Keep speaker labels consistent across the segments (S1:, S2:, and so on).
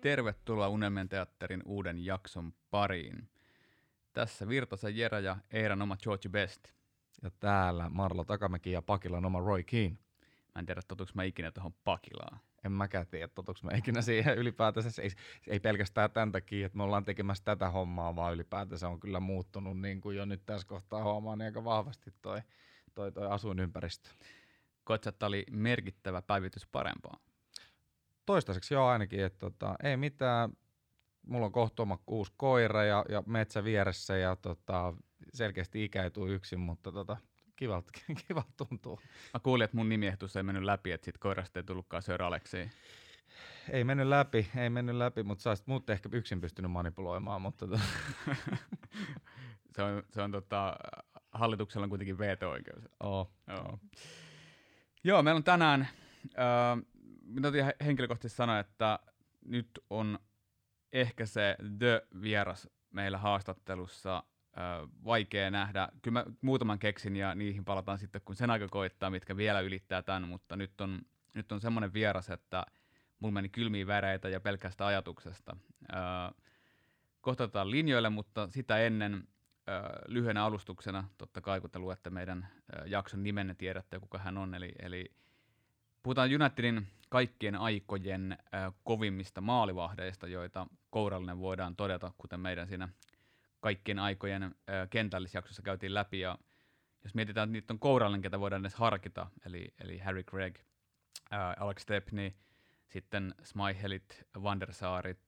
S1: Tervetuloa Unelmien teatterin uuden jakson pariin. Tässä Virtasen Jera ja Eiran oma George Best.
S2: Ja täällä Marlo Takamäki ja Pakilan oma Roy Keane.
S1: Mä en tiedä, totuuko mä ikinä tuohon Pakilaan.
S2: En mäkään tiedä, totuuko mä ikinä siihen ylipäätänsä. Se ei, se ei pelkästään tämän takia, että me ollaan tekemässä tätä hommaa, vaan ylipäätänsä on kyllä muuttunut niin kuin jo nyt tässä kohtaa huomaan niin aika vahvasti toi, toi, toi asuinympäristö.
S1: Koetko, että oli merkittävä päivitys parempaa?
S2: Toistaiseksi jo ainakin, että tota, ei mitään. Mulla on kohtuuma uusi koira ja, ja metsä vieressä ja tota, selkeästi ikäityy yksin, mutta tota, kivalta, kivalta tuntuu.
S1: Mä kuulin, että mun nimiehdotus ei mennyt läpi, että sit koirasta ei tullutkaan Sir Aleksi.
S2: Ei mennyt läpi, ei mennyt läpi, mutta sä muut ehkä yksin pystynyt manipuloimaan, mutta tota.
S1: se on, se on tota, hallituksella on kuitenkin veto-oikeus.
S2: Oo.
S1: Joo. Joo, meillä on tänään, äh, minä henkilökohtaisesti sanoa, että nyt on ehkä se The-vieras meillä haastattelussa vaikea nähdä. Kyllä mä muutaman keksin ja niihin palataan sitten, kun sen aika koittaa, mitkä vielä ylittää tämän, mutta nyt on, nyt on semmoinen vieras, että mulla meni kylmiä väreitä ja pelkästä ajatuksesta. kohta otetaan linjoille, mutta sitä ennen lyhyenä alustuksena, totta kai kun te luette meidän jakson nimenne, tiedätte kuka hän on, eli, eli puhutaan Unitedin kaikkien aikojen kovimmista maalivahdeista, joita kourallinen voidaan todeta, kuten meidän siinä kaikkien aikojen kentällisjaksossa käytiin läpi, ja jos mietitään, että niitä on kourallinen, ketä voidaan edes harkita, eli, eli Harry Craig, Alex Stepney, sitten Smaihelit, Vandersaarit,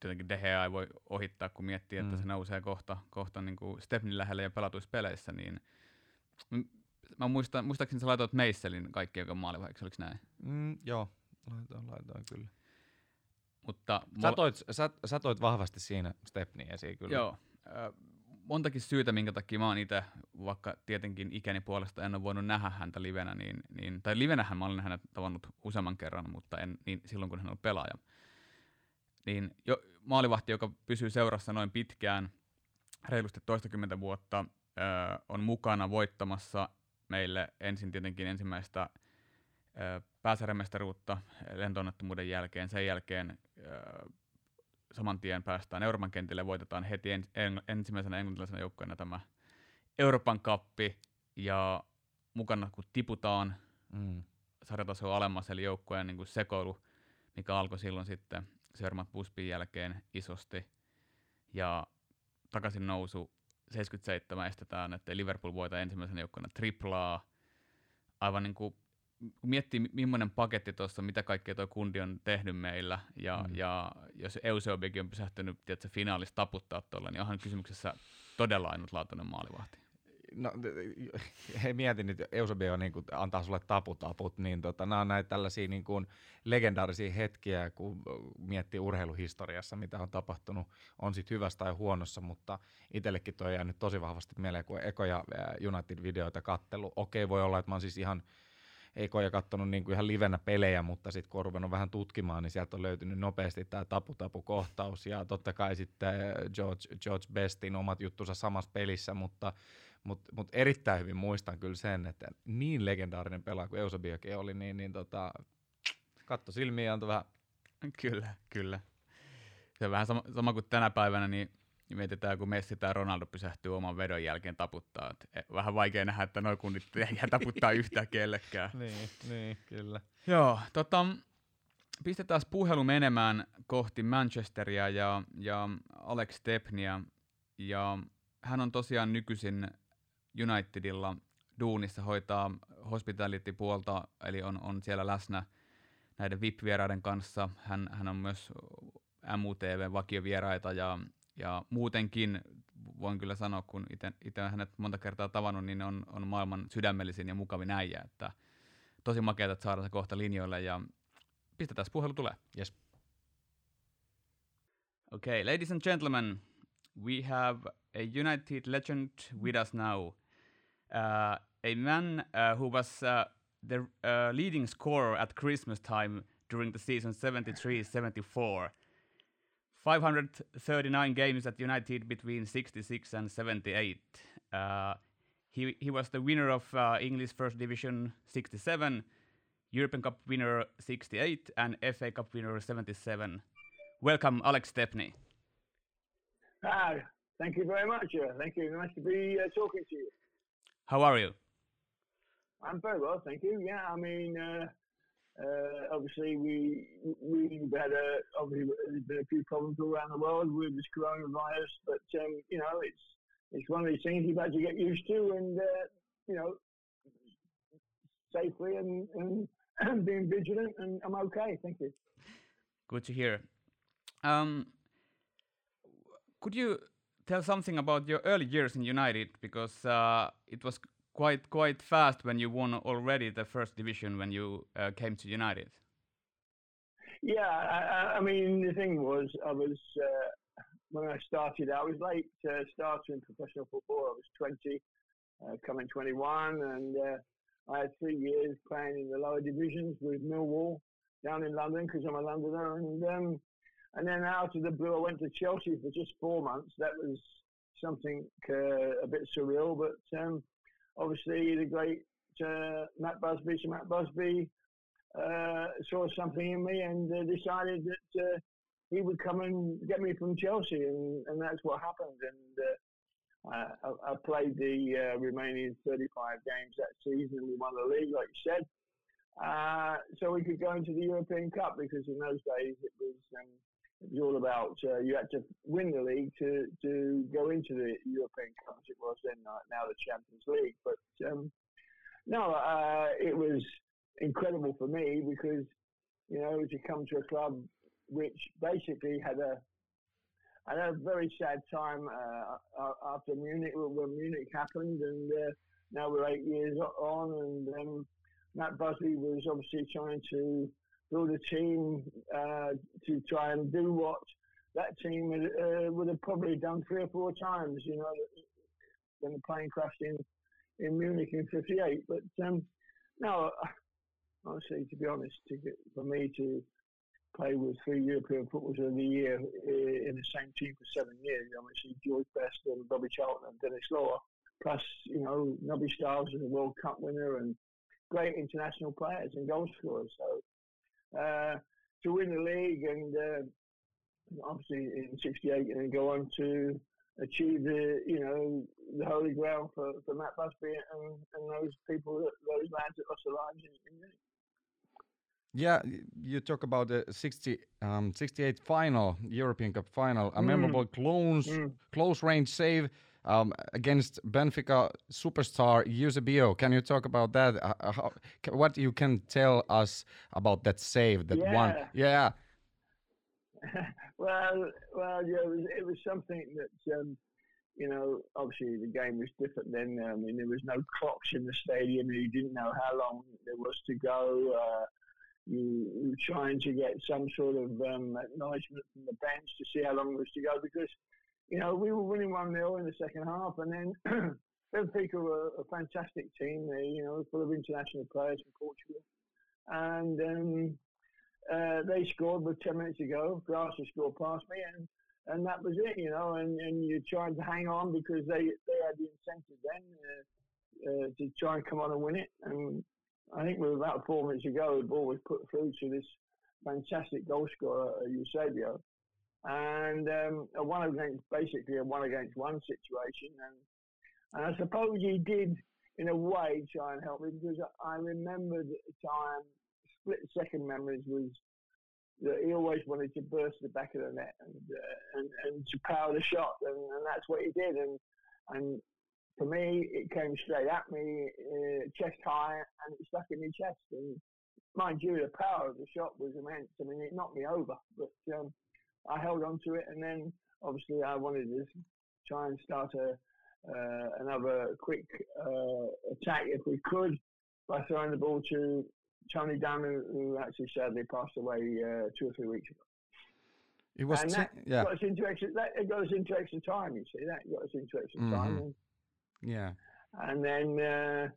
S1: tietenkin De Gea ei voi ohittaa, kun miettii, että mm. se nousee kohta, kohta niin kuin Stepneyn lähelle ja pelatuissa peleissä, niin mä muistan, muistaakseni sä laitoit Meisselin kaikki, joka maalivaiheeksi, oliko näin?
S2: Mm, joo, laitoin, laitoin kyllä.
S1: Mutta
S2: sä, toit, sä, sä toit vahvasti siinä Stepniä esiin kyllä.
S1: Joo. montakin syytä, minkä takia mä oon itse, vaikka tietenkin ikäni puolesta en ole voinut nähdä häntä livenä, niin, niin, tai livenähän mä olen hänet tavannut useamman kerran, mutta en niin silloin, kun hän on pelaaja. Niin jo, maalivahti, joka pysyy seurassa noin pitkään, reilusti toistakymmentä vuotta, on mukana voittamassa meille ensin tietenkin ensimmäistä pääsarjamestaruutta lentoonnettomuuden jälkeen. Sen jälkeen saman tien päästään Euroopan kentille voitetaan heti en, en, ensimmäisenä englantilaisena joukkueena tämä Euroopan kappi ja mukana kun tiputaan mm. sarjatasoa alemmas, eli joukkueen niin sekoilu, mikä alkoi silloin sitten Sörmät Buspin jälkeen isosti ja takaisin nousu 77 estetään, että Liverpool voittaa ensimmäisenä joukkueena triplaa, aivan niin kuin kun miettii, millainen paketti tuossa, mitä kaikkea tuo kundi on tehnyt meillä, ja, mm. ja jos Eusebiokin on pysähtynyt tiedätkö, finaalissa taputtaa tuolla, niin onhan kysymyksessä todella ainutlaatuinen maalivahti.
S2: No, he mietin, että Eusebio niin kuin antaa sulle taputaput, niin tota, nämä on näitä tällaisia niin kuin legendaarisia hetkiä, kun miettii urheiluhistoriassa, mitä on tapahtunut, on sitten hyvässä tai huonossa, mutta itsellekin toi jäänyt tosi vahvasti mieleen, kun ekoja United-videoita kattelu. Okei, voi olla, että mä oon siis ihan ekoja katsonut niin kuin ihan livenä pelejä, mutta sitten kun on ruvennut vähän tutkimaan, niin sieltä on löytynyt nopeasti tämä tapu-tapu-kohtaus ja totta kai sitten George, George Bestin omat juttunsa samassa pelissä, mutta, mutta, mutta erittäin hyvin muistan kyllä sen, että niin legendaarinen pelaaja kuin Eusebiokin oli, niin, niin tota, katto silmiä ja antoi vähän.
S1: Kyllä, kyllä. Se on vähän sama, sama kuin tänä päivänä, niin mietitään, kun Messi tai Ronaldo pysähtyy oman vedon jälkeen taputtaa. Et e, vähän vaikea nähdä, että noin kunnit ei taputtaa yhtään kellekään.
S2: niin, niin, kyllä.
S1: Joo, tota, pistetään puhelu menemään kohti Manchesteria ja, ja Alex Stepnia. Ja hän on tosiaan nykyisin Unitedilla duunissa hoitaa hospitality-puolta, eli on, on siellä läsnä näiden VIP-vieraiden kanssa. Hän, hän on myös MUTV-vakiovieraita ja ja muutenkin voin kyllä sanoa, kun itse hänet monta kertaa tavannut, niin on, on maailman sydämellisin ja mukavin äijä, että tosi makeata, että saadaan se kohta linjoille ja pistetään puhelu tulee.
S2: Yes.
S1: Okay, ladies and gentlemen, we have a United legend with us now. Uh, a man uh, who was uh, the leading scorer at Christmas time during the season 73-74. 539 games at United between 66 and 78. Uh, he, he was the winner of uh, English First Division 67, European Cup winner 68, and FA Cup winner 77. Welcome, Alex Stepney.
S3: Ah, thank you very much. Thank you. Nice to be talking to you.
S1: How are you?
S3: I'm very well, thank you. Yeah, I mean, uh, uh, obviously we we've had a obviously there's been a few problems all around the world with this coronavirus, but um, you know it's it's one of these things you've had to get used to, and uh, you know safely and, and, and being vigilant, and I'm okay. Thank you.
S1: Good to hear. Um, could you tell something about your early years in United because uh, it was quite quite fast when you won already the first division when you uh, came to United.
S3: Yeah, I, I, mean the thing was I was uh, when I started I was late uh, starter in professional football. I was 20, uh, coming 21, and uh, I had three years playing in the lower divisions with Millwall down in London because I'm a Londoner, and um, and then out of the blue I went to Chelsea for just four months. That was something uh, a bit surreal, but um, obviously the great uh, Matt Busby, so Matt Busby uh, saw something in me and uh, decided that uh, he would come and get me from Chelsea, and, and that's what happened. And uh, I, I, played the remaining 35 games that season, we won the league, like you said. so we could go into the European Cup because in those days it was um, it was all about uh, you had to win the league to, to go into the European Cup as it was then, uh, now the Champions League. But um, no, uh, it was incredible for me because, you know, to come to a club which basically had a had a very sad time uh, after Munich when Munich happened, and uh, now we're eight years on, and um, Matt Busby was obviously trying to build a team uh, to try and do what that team uh, would have probably done three or four times, you know, when the plane crashed in, in Munich in 58. But um, no, honestly, to be honest, to get, for me to play with three European footballers of the year uh, in the same team for seven years, I mean, see George Best and Bobby Charlton and Denis Law, plus, you know, Nobby Stiles is a World Cup winner and great international players and goal scorers. So uh, to win the league and uh, obviously in '68 and go on to achieve the you know the holy grail for, for Matt Busby and, and those people those lads that lost their lives in, in
S2: yeah, you talk about the 60, um, 68 final, European Cup final, a mm. memorable close, mm. close range save um, against Benfica superstar Eusebio. Can you talk about that? Uh, uh how, what you can tell us about that save that
S3: yeah.
S2: one? Yeah.
S3: well, well, yeah, it was, it was something that um, you know. Obviously, the game was different then. I mean, there was no clocks in the stadium. You didn't know how long there was to go. Uh, you, you were trying to get some sort of um, acknowledgement from the bench to see how long it was to go because you know, we were winning 1 0 in the second half, and then Benfica were a fantastic team. They, you know, full of international players from Portugal. And um, uh, they scored with 10 minutes to go. Graça scored past me, and, and that was it, you know. And, and you tried to hang on because they, they had the incentive then uh, uh, to try and come on and win it. And I think with about four minutes to go, the ball was put through to this fantastic goal scorer, Eusebio and um, a one against basically a one against one situation. And, and I suppose he did, in a way, try and help me because I remembered at the time, split second memories was that he always wanted to burst the back of the net and uh, and, and to power the shot, and, and that's what he did. And and for me, it came straight at me, uh, chest high, and it stuck in my chest. And mind you, the power of the shot was immense. I mean, it knocked me over, but um, I held on to it, and then obviously I wanted to try and start a uh, another quick uh, attack if we could by throwing the ball to Tony Dunne, who, actually sadly passed away uh, two or three weeks ago.
S2: It was
S3: and that yeah. got us into extra. That it got us into extra time. You see, that got us into extra mm-hmm. time. And,
S2: yeah.
S3: And then uh,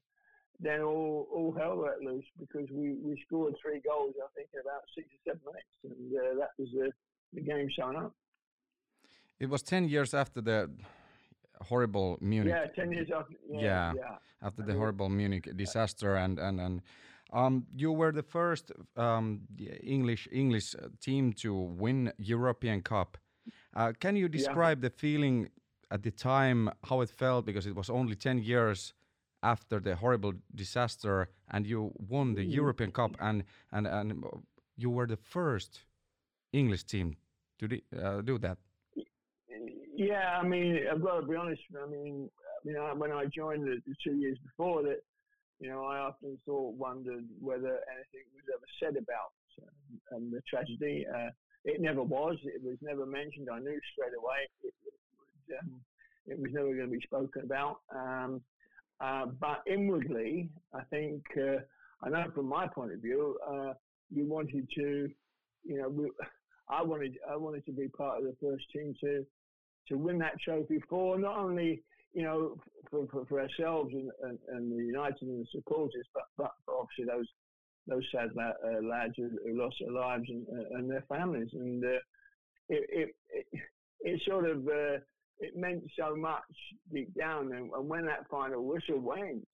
S3: then all all hell let loose because we, we scored three goals. I think in about six or seven minutes, and uh, that was the the game showing up.
S2: It was 10 years after the horrible Munich.
S3: Yeah, 10 years after. Yeah.
S2: Yeah.
S3: yeah.
S2: after the horrible Munich disaster, and and and um, you were the first um, English English uh, team to win European Cup. Uh, can you describe the feeling at the time, how it felt, because it was only ten years after the horrible disaster, and you won the European Cup, and and and you were the first English team to di- uh, do that.
S3: Yeah, I mean, I've got to be honest. I mean, you know, when I joined the, the two years before that, you know, I often thought, wondered whether anything was ever said about uh, um, the tragedy. Uh, it never was. It was never mentioned. I knew straight away it, it, um, it was never going to be spoken about. Um, uh, but inwardly, I think, uh, I know from my point of view, uh, you wanted to, you know, we, I wanted, I wanted to be part of the first team to, to win that trophy for not only you know for, for, for ourselves and, and, and, the United and the supporters, but but for obviously those those sad uh, lads who, who, lost their lives and, and their families, and uh, it, it, it, it sort of uh, it meant so much deep down. And, and, when that final whistle went,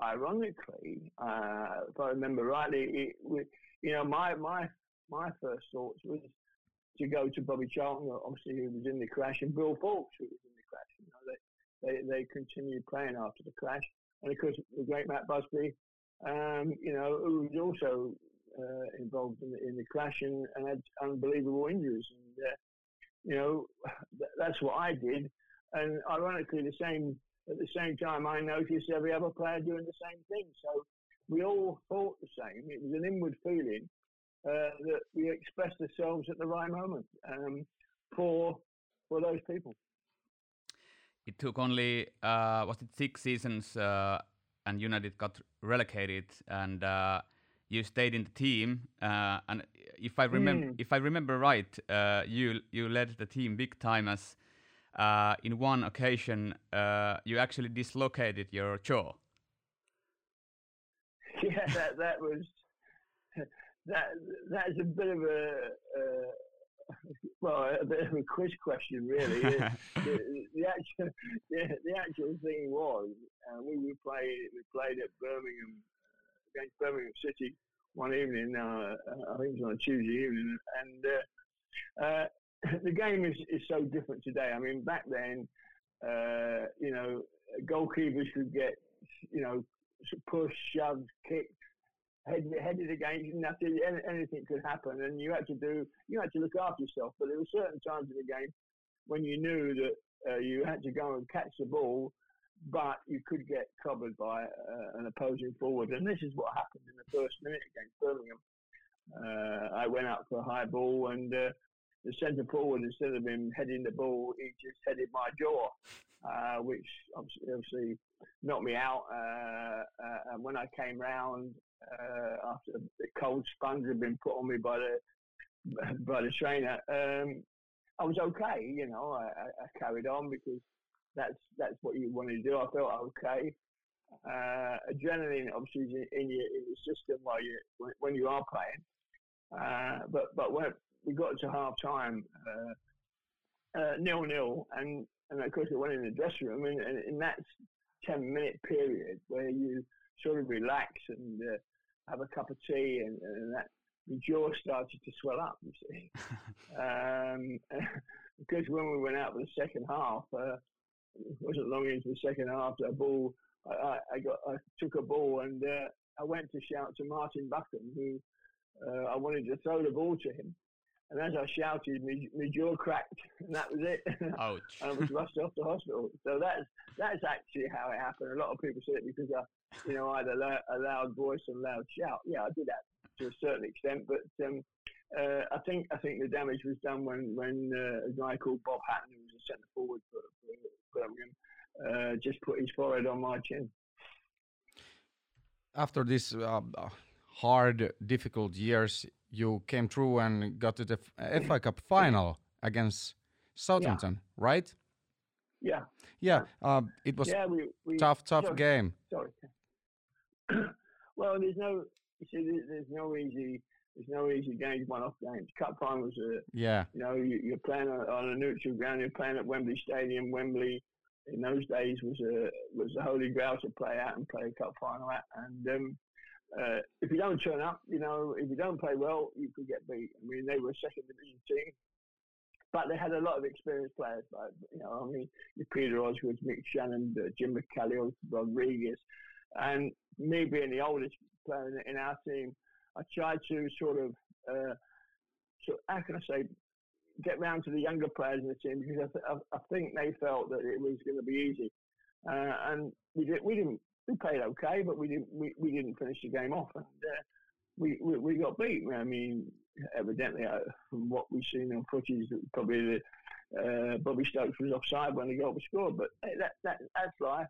S3: ironically, uh, if I remember rightly, it, you know my my my first thoughts was to go to Bobby Charlton, obviously who was in the crash, and Bill Foulkes, who was in the crash. You know, they, they, they continued playing after the crash. And of course, the great Matt Busby, um, you know, who was also uh, involved in the, in the crash and, and, had unbelievable injuries. And, uh, you know, th- that's what I did. And ironically, the same at the same time, I noticed every other player doing the same thing. So we all thought the same. It was an inward feeling that we expressed ourselves at the right moment um, for for those people.
S1: It took only uh, was it six seasons, uh, and United got relegated, and uh, you stayed in the team. Uh, and if I remember, mm. if I remember right, uh, you you led the team big time as. in one occasion, you actually dislocated your jaw.
S3: Yeah, that, that was that that's a bit of a uh, well, a bit of a quiz question, really. the, the, actual the, the, actual thing was uh, we we played we played at Birmingham uh, against Birmingham City one evening. Uh, I think it was on a Tuesday evening, and uh, uh, the game is, is so different today. I mean, back then, uh, you know, goalkeepers could get you know pushed, shoved, kicked headed, headed against nothing, anything could happen, and you had to do, you had to look after yourself. But there were certain times in the game when you knew that uh, you had to go and catch the ball, but you could get covered by uh, an opposing forward, and this is what happened in the first minute against Birmingham. Uh, I went out for a high ball, and uh, the centre forward, instead of him heading the ball, he just headed my jaw, uh, which obviously, knocked me out. Uh, and when I came round, uh, after the cold sponge had been put on me by the by the trainer. Um, I was okay, you know. I, I, carried on because that's that's what you wanted to do. I felt okay. Uh, adrenaline obviously is in, your in your system while you when, when you are playing. Uh, but but when we got to half time, uh, uh, nil nil, and and of course we went in the dressing room, and, and in that ten minute period where you sort of relax and uh, have a cup of tea, and, and that the jaw started to swell up. You see, um, because when we went out for the second half, uh, it wasn't long into the second half. The ball, I, I got, I took a ball, and uh, I went to shout to Martin Buchan, who uh, I wanted to throw the ball to him. And as I shouted, my, jaw cracked, and that was it.
S1: Ouch!
S3: I was rushed off to hospital. So that's that's actually how it happened. A lot of people say it because I you know, I had a, a, loud voice and loud shout. Yeah, I did that to a certain extent, but um, uh, I think I think the damage was done when when uh, a guy called Bob Hatton, who was a centre forward for, Birmingham, uh, just put his forehead on my chin.
S2: After this uh, hard, difficult years, you came through and got to the FA Cup final against Southampton,
S3: yeah.
S2: right?
S3: Yeah.
S2: Yeah, uh, it was
S3: yeah, we, we,
S2: tough, tough
S3: sorry,
S2: game.
S3: Sorry. well, there's no, you see, there's no easy There's no easy games, one-off games. Cup finals are,
S2: yeah.
S3: You know, you, are playing on a neutral ground. You're playing at Wembley Stadium. Wembley in those days was a was the holy grail to play at and play a cup final at. And um, uh, if you don't turn up, you know, if you don't play well, you could get beat. I mean, they were a second division team, but they had a lot of experienced players. Like, you know, I mean, Peter Osgood, Mick Channon, uh, Jim McCalliog, Rodrigues, and me being the oldest player in, our team, I tried to sort of, uh, how can I say, get round to the younger players in the team because I, th- I think they felt that it was going to be easy, uh, and we did. We didn't. We played okay, but we didn't. We, we didn't finish the game off, and uh, we, we, we got beat. I mean, evidently, uh, from what we've seen on footage, probably the, uh, Bobby Stokes was offside when the goal was scored. But that, that that's life.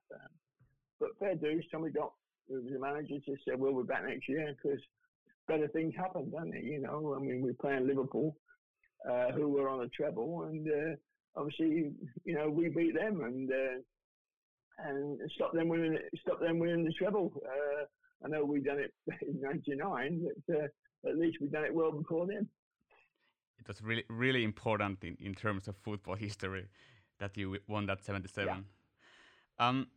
S3: But fair dues, Tommy got the manager just said, "We'll be back next year," because better things happen, don't they? You know, I mean, we're playing Liverpool, uh, who were on a treble, and uh, obviously, you know, we beat them and uh, and stop them winning, stop them winning the treble. Uh, I know we done it in '99, but uh, at least we done it well before then.
S1: It was really, really important in, in terms of football history that you won that '77.
S3: Yeah. Um,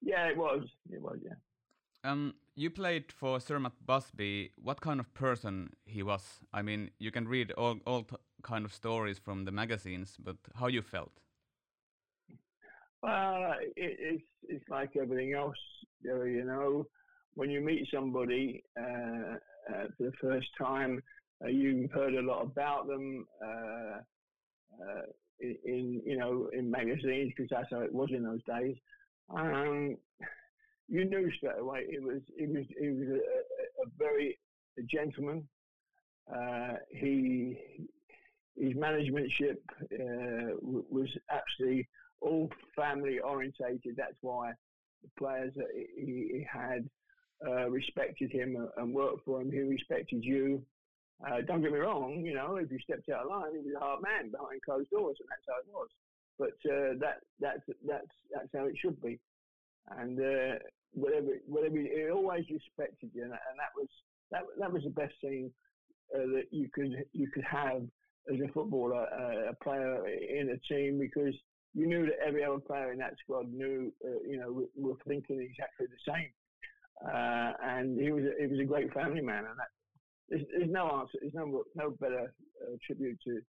S3: yeah, it was. It was. Yeah.
S1: Um, you played for Sir Matt Busby. What kind of person he was? I mean, you can read all all kind of stories from the magazines, but how you felt?
S3: Well, it, it's it's like everything else, you know. When you meet somebody uh, uh, for the first time, uh, you've heard a lot about them uh, uh, in, in, you know in magazines because that's how it was in those days. Um, you knew straight away it was it was it was a, a very a gentleman. Uh, he his managementship uh, was actually all family orientated. That's why the players that he, he had uh, respected him and worked for him. He respected you. Uh, don't get me wrong, you know, if you stepped out of line, he was a hard man behind closed doors, and that's how it was. But uh, that that's that's that's how it should be. And uh, whatever, whatever, he always respected you, and that was that that was the best thing uh, that you could you could have as a footballer, uh, a player in a team, because you knew that every other player in that squad knew, uh, you know, were thinking exactly the same. Uh, and he was a, he was a great family man, and that, there's, there's no answer, there's no no better tribute to,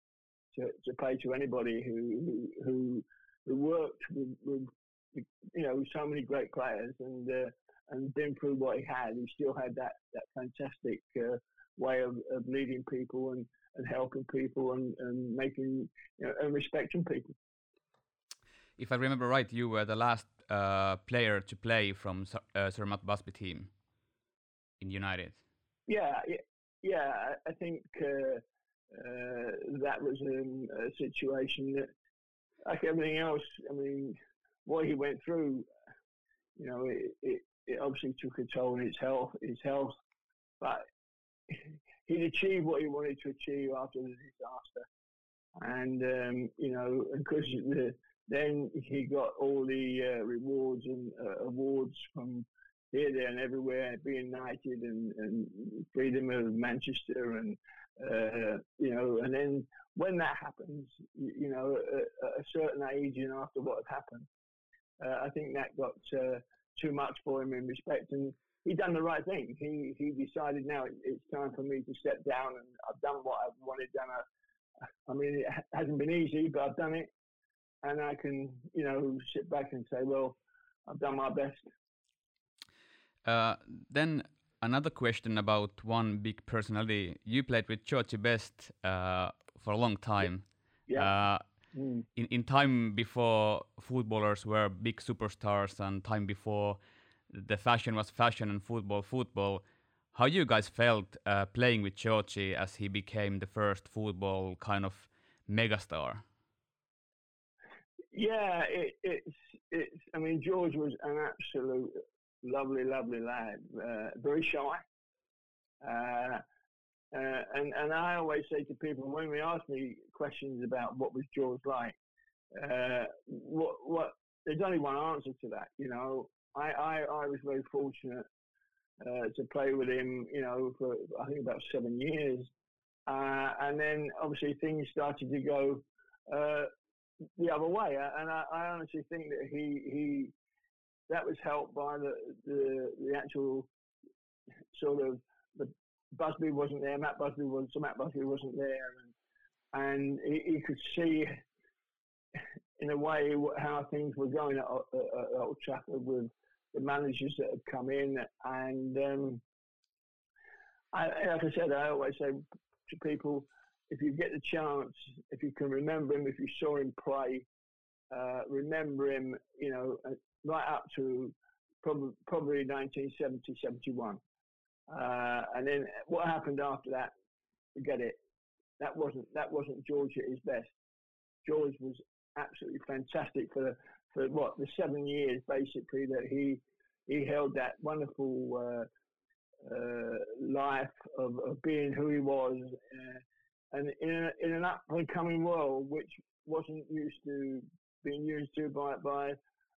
S3: to to pay to anybody who who who worked with, with you know, with so many great players and uh, and been through what he had, he still had that that fantastic uh, way of, of leading people and, and helping people and, and making you know, and respecting people.
S1: If I remember right, you were the last uh, player to play from uh, Sir Matt Busby team in United.
S3: Yeah, yeah, yeah I think uh, that was a situation that, like everything else, I mean, what he went through, you know, it, it, it obviously took a toll on his health, his health, but he'd achieved what he wanted to achieve after the disaster. And, um, you know, because the, then he got all the uh, rewards and uh, awards from here, there, and everywhere, being knighted and, and freedom of Manchester, and uh, you know, and then when that happens, you, you know, at, at, a certain age and after what had happened, uh, I think that got uh, too much for him in respect, and he done the right thing. He he decided now it's time for me to step down, and I've done what I've wanted done. I, I mean, it hasn't been easy, but I've done it, and I can you know sit back and say, well, I've done my best.
S1: Uh, then another question about one big personality. You played with Georgie Best uh, for a long time.
S3: Yeah.
S1: Uh, Mm. In in time before footballers were big superstars and time before the fashion was fashion and football football, how you guys felt uh, playing with Georgie as he became the first football kind of megastar?
S3: Yeah, it, it's it's. I mean, George was an absolute lovely, lovely lad. Uh, very shy. Uh, uh, and and I always say to people when they ask me questions about what was George like, uh, what what there's only one answer to that. You know, I I, I was very fortunate uh, to play with him, you know, for I think about seven years. Uh, and then obviously things started to go the other way. And I, I, honestly think that he he that was helped by the the, the actual sort of the Busby wasn't there, Matt Busby was so Matt Busby wasn't there, and and could see in a way how things were going at, at, at Old Trafford with the managers that had come in, and um, I, like I said, I always say to people, if you get the chance, if you can remember him, if you saw him play, uh, remember him, you know, right up to probably, probably 1970, 71. Uh, and then what happened after that, forget it. That wasn't that wasn't George at his best. George was absolutely fantastic for the, for what the seven years basically that he he held that wonderful uh, uh, life of, of, being who he was, uh, and in, a, in an up and coming world which wasn't used to being used to by by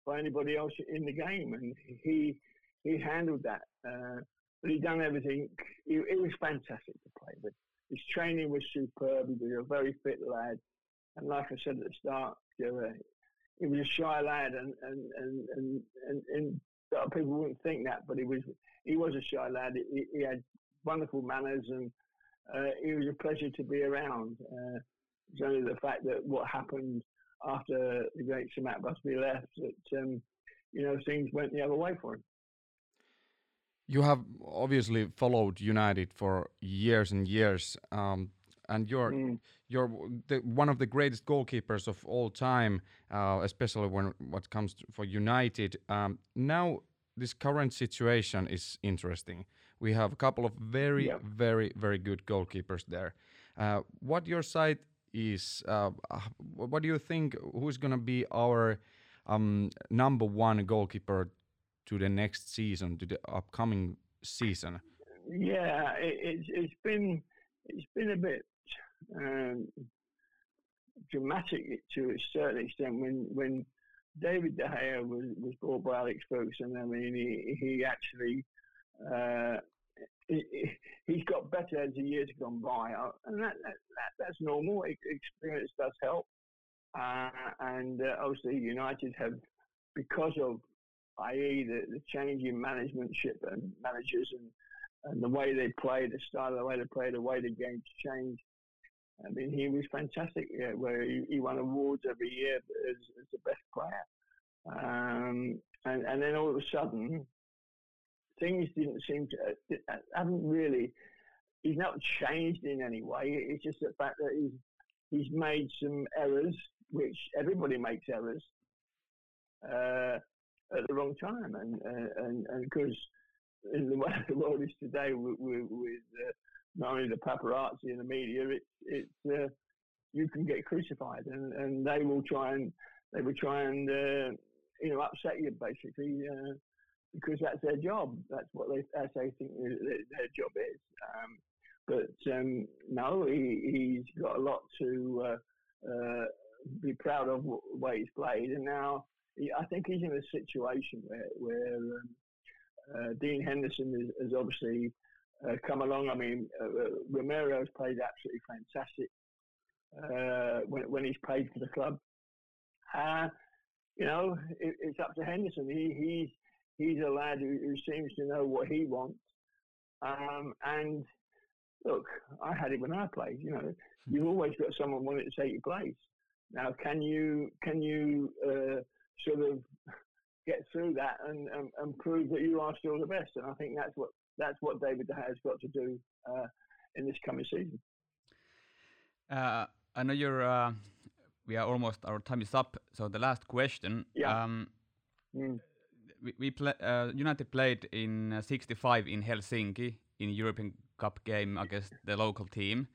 S3: by anybody else in the game, and he he handled that. Uh, but he done everything. It, it was fantastic to play with. His training was superb. He was a very fit lad, and like I said at the start, he was a shy lad, and and and and, and, and people wouldn't think that, but he was he was a shy lad. He, he had wonderful manners, and uh, he was a pleasure to be around. Uh, it's only the fact that what happened after the great Sir Matt Busby left that um, you know things went the other way for him.
S2: You have obviously followed United for years and years. Um, and you're mm. you're the, one of the greatest goalkeepers of all time, uh, especially when what comes for United. Um, now this current situation is interesting. We have a couple of very yeah. very very good goalkeepers there. Uh, what your side is? Uh, what do you think? Who's going to be our um, number one goalkeeper to the next season, to the upcoming season?
S3: Yeah, it, it's, it's been it's been a bit um, dramatic to a certain extent when when David De Gea was, was bought by Alex Ferguson. I mean, he, he actually uh, he's got better as the years have gone by, uh, and that, that, that that's normal. Experience does help, uh, and uh, obviously United have because of i.e. the, the change in managementship and managers and and the way they play, the style, of the way they play, the way the game's changed. I mean, he was fantastic. Yeah, where he, he, won awards every year as, as the best player. Um, and, and then all of a sudden, things didn't seem to uh, haven't really. He's not changed in any way. It's just the fact that he's he's made some errors, which everybody makes errors uh, at the wrong time, and uh, and and because in the way the world is today, with, with, uh, not only the paparazzi and the media, it's it's uh, you can get crucified, and, and they will try and they will try and uh, you know upset you basically uh, because that's their job. That's what they that's they think their, job is. Um, but um, no, he, he's got a lot to uh, uh, be proud of the way he's played, and now he, I think he's in a situation where where um, uh, Dean Henderson is, is obviously uh, come along. I mean, uh, uh Romero has played absolutely fantastic when, when he's played for the club. Uh, you know, it, it's up to Henderson. He, he's he's a lad who, who seems to know what he wants. Um, and look, I had it when I played. You know, you've always got someone wanting to take your place. Now, can you can you uh, sort of get through that and, and, and, prove that you are still the best? And I think that's what that's what David De Gea has got to do uh, in this coming season.
S1: Uh, I know you're. Uh, we are almost. Our time is up. So the last question.
S3: Yeah. Um,
S1: mm. We, we play, uh, United played in '65 in Helsinki in European Cup game against the local team.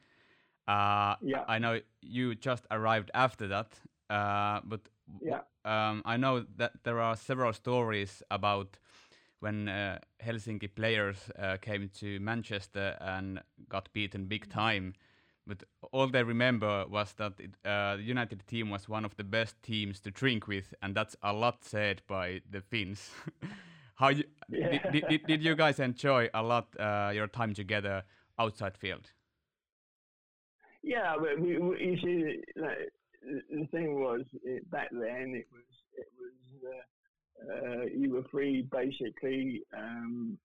S1: Uh, yeah. I know you just arrived after that, uh, but
S3: yeah.
S1: um, I know that there are several stories about when uh, Helsinki players uh, came to Manchester and got beaten big time. But all they remember was that it, uh, the United team was one of the best teams to drink with, and that's a lot said by the Finns. How you,
S3: Yeah.
S1: did, did, did, did you guys enjoy a lot uh, your time together outside field?
S3: Yeah, but we, we, you see, like, the the thing was it, back then it was it was uh, uh, you were free basically. Um,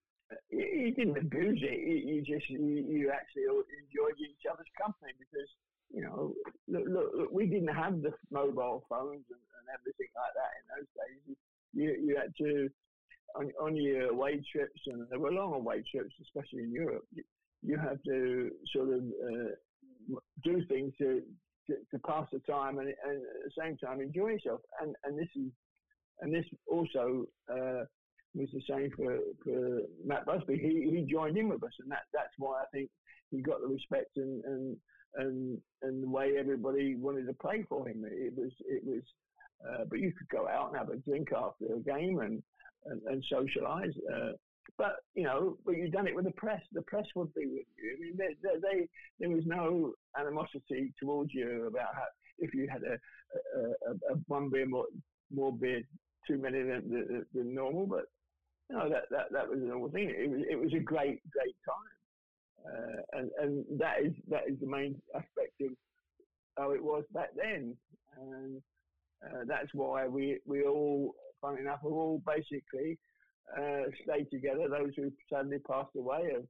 S3: you, didn't abuse it. You, just you, actually enjoyed each other's company because you know look, look, look, we didn't have the mobile phones and, and everything like that in those days. You you had to on, on your away trips and there were long away trips, especially in Europe. You, you have to sort of uh, do things to, to, to pass the time and, and, at the same time enjoy yourself. And and this is and this also uh, was the same for, for Matt Busby. He he joined in with us, and that that's why I think he got the respect and and and, and the way everybody wanted to play for him. It was it was. Uh, but you could go out and have a drink after a game and and, and socialise. Uh, but you know, but you've done it with the press. The press would be with you. I mean, they, they, they there was no animosity towards you about how if you had a, a, a, a one beer more, more beer too many than, than, than normal. But know that, that that was the normal thing. It was it was a great great time, uh, and and that is that is the main aspect of how it was back then, and uh, that's why we we all, fun enough, are all basically uh, stayed together. Those who sadly passed away have,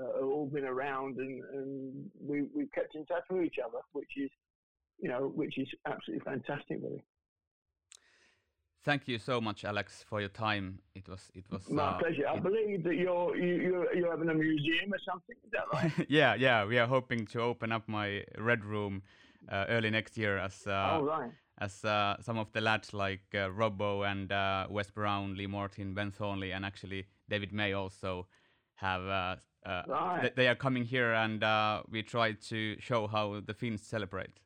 S3: uh, have all been around, and, and we we kept in touch with each other, which is, you know, which is absolutely fantastic, really.
S1: Thank you so much, Alex, for your time. It was it was
S3: My
S1: uh,
S3: pleasure. I
S1: it-
S3: believe that you're you, you're you're having a museum or something. Is that right?
S1: yeah, yeah. We are hoping to open up my red room uh, early next year as uh,
S3: oh right.
S1: as uh, some of the lads like uh, Robbo and uh, Wes Brown, Lee Martin, Ben Thornley, and actually David May also have. Uh, uh,
S3: Right.
S1: th- they are coming here, and uh, we try to show how the Finns celebrate.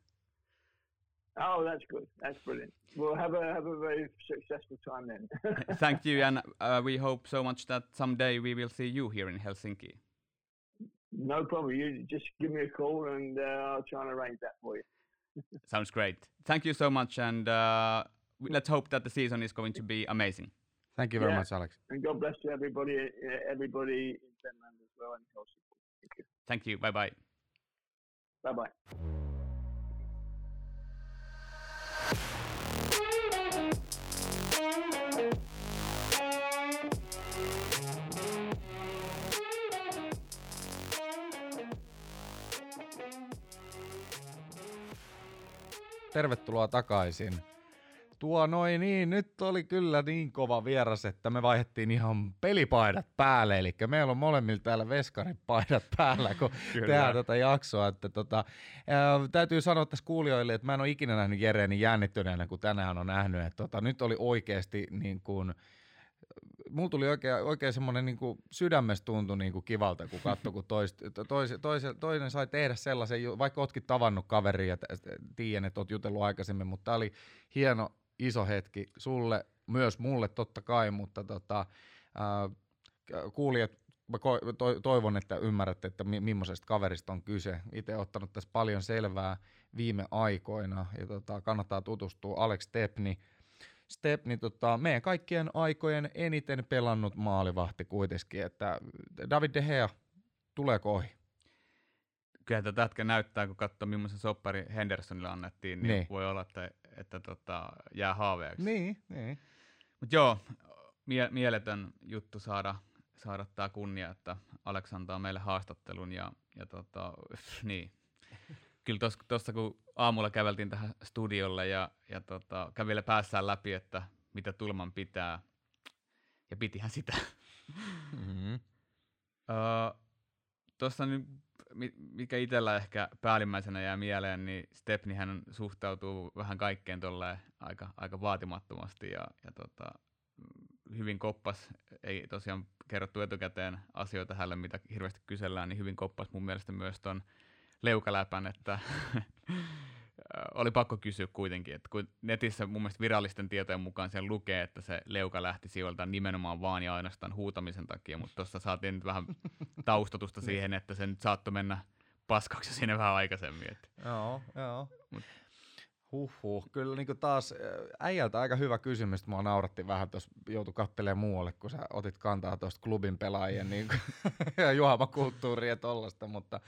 S3: Oh, that's good. That's brilliant. We'll have a have a very successful time then.
S1: Thank you, and uh, we hope so much that someday we will see you here in Helsinki.
S3: no problem. You just give me a call and uh, I'll try and arrange that for you.
S1: Sounds great. Thank you so much, and uh, let's hope that the season is going to be amazing.
S2: Thank you very
S3: Yeah.
S2: much, Alex.
S3: And God bless to everybody, uh, everybody in Finland as well and Helsinki. Thank you.
S1: Thank you. Bye bye.
S3: Bye bye.
S2: Tervetuloa takaisin. Tuo noin niin, nyt oli kyllä niin kova vieras, että me vaihdettiin ihan pelipaidat päälle, eli meillä on molemmilla täällä veskarin paidat päällä, kun
S1: Kyllä.
S2: tehdään tätä jaksoa. Että tota, ää, täytyy sanoa tässä kuulijoille, että mä en ole ikinä nähnyt Jere niin jännittyneenä kuin tänään on nähnyt. Että tota, nyt oli oikeasti niin kuin, mulla tuli oikein, oikein semmoinen niin sydämestä tuntui niin kuin kivalta, kun katsoi, kun tois, tois, tois, toinen sai tehdä sellaisen, vaikka ootkin tavannut kaveria ja tiedän, että oot jutellut aikaisemmin, mutta tämä oli hieno iso hetki sulle, myös mulle totta kai, mutta tota, kuulijat, mä toivon, että ymmärrätte, että mi- millaisesta kaverista on kyse. Itse ottanut tässä paljon selvää viime aikoina ja tota, kannattaa tutustua Alex Stepni, Stepni, tota, meidän kaikkien aikojen eniten pelannut maalivahti kuitenkin, että David De Gea, tuleeko ohi?
S1: Kyllä tätä jätkä näyttää, kun katsoo millaisen soppari Hendersonille annettiin, niin,
S2: Niin.
S1: voi olla, että, että tota, jää haaveeksi.
S2: Niin, niin.
S1: Mutta joo, mie- mieletön juttu saada, saada tämä kunnia, että Alex antaa meille haastattelun ja, ja tota, niin. Kyllä tuossa kun aamulla käveltiin tähän studiolle ja, ja tota, kävi vielä päässään läpi, että mitä tulman pitää, ja pitihän sitä.
S2: Mm-hmm.
S1: Öö, Tuossa nyt, mi- mikä itsellä ehkä päällimmäisenä jää mieleen, niin Stepnihän suhtautuu vähän kaikkeen tolleen aika, aika vaatimattomasti ja, ja tota, hyvin koppas, ei tosiaan kerrottu etukäteen asioita hänelle, mitä hirveästi kysellään, niin hyvin koppas mun mielestä myös ton leukaläpän, että oli pakko kysyä kuitenkin, että kun netissä mun mielestä virallisten tietojen mukaan siellä lukee, että se leuka lähti sijoilta nimenomaan vaan ja ainoastaan huutamisen takia, mutta tuossa saatiin nyt vähän taustatusta siihen, että se nyt saattoi mennä paskaksi siinä vähän aikaisemmin. Että.
S2: Joo, joo.
S1: Mut-
S2: Huhhuh, kyllä niin taas äijältä aika hyvä kysymys. Mua nauratti vähän tuossa, joutu kattelemaan muualle, kun sä otit kantaa tuosta klubin pelaajien niin ja juomakulttuuria ja tollasta, mutta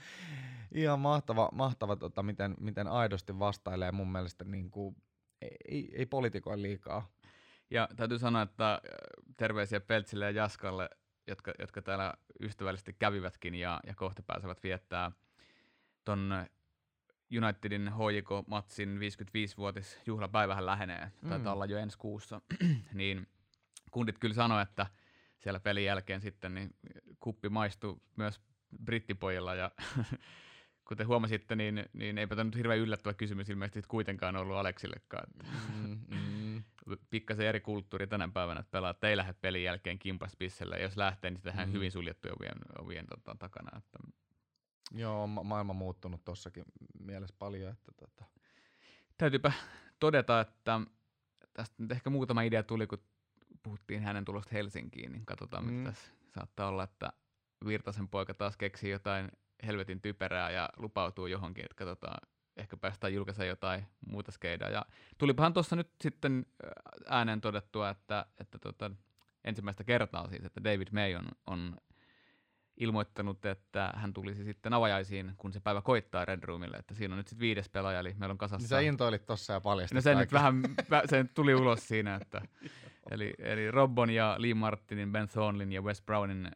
S2: ihan mahtava, mahtava tota, miten, miten aidosti vastailee mun mielestä niin kuin, ei, ei politikoi liikaa.
S1: Ja täytyy sanoa, että terveisiä Peltsille ja Jaskalle, jotka, jotka täällä ystävällisesti kävivätkin ja, ja kohta pääsevät viettää ton Unitedin HJK-matsin 55-vuotis juhlapäivähän lähenee, mm. taitaa olla jo ensi kuussa, niin kundit kyllä sanoi, että siellä pelin jälkeen sitten niin kuppi maistui myös brittipojilla ja kuten huomasitte, niin, niin eipä tämä nyt hirveän yllättävä kysymys ilmeisesti kuitenkaan ollut Aleksillekaan. Mm, mm. Pikkasen eri kulttuuri tänä päivänä, että pelaat ei lähde pelin jälkeen kimpas pisselle, ja jos lähtee, niin tehdään mm. hyvin suljettujen ovien, ovien tota, takana. Että
S2: Joo, ma- maailma muuttunut tuossakin mielessä paljon. Että tota.
S1: Täytyypä todeta, että tästä nyt ehkä muutama idea tuli, kun puhuttiin hänen tulosta Helsinkiin, niin katsotaan, mm. mitä tässä saattaa olla, että Virtasen poika taas keksii jotain helvetin typerää ja lupautuu johonkin, että katsotaan, ehkä päästään julkaisemaan jotain muuta skeidaa. Ja tulipahan tuossa nyt sitten ääneen todettua, että, että tota, ensimmäistä kertaa siis, että David May on, on ilmoittanut, että hän tulisi sitten avajaisiin, kun se päivä koittaa Red Roomille, että siinä on nyt sitten viides pelaaja, eli meillä on kasassa... Niin
S2: sä intoilit tossa ja paljastit
S1: No se nyt vähän, se tuli ulos siinä, että eli, eli Robbon ja Lee Martinin, Ben Thornlin ja Wes Brownin äh,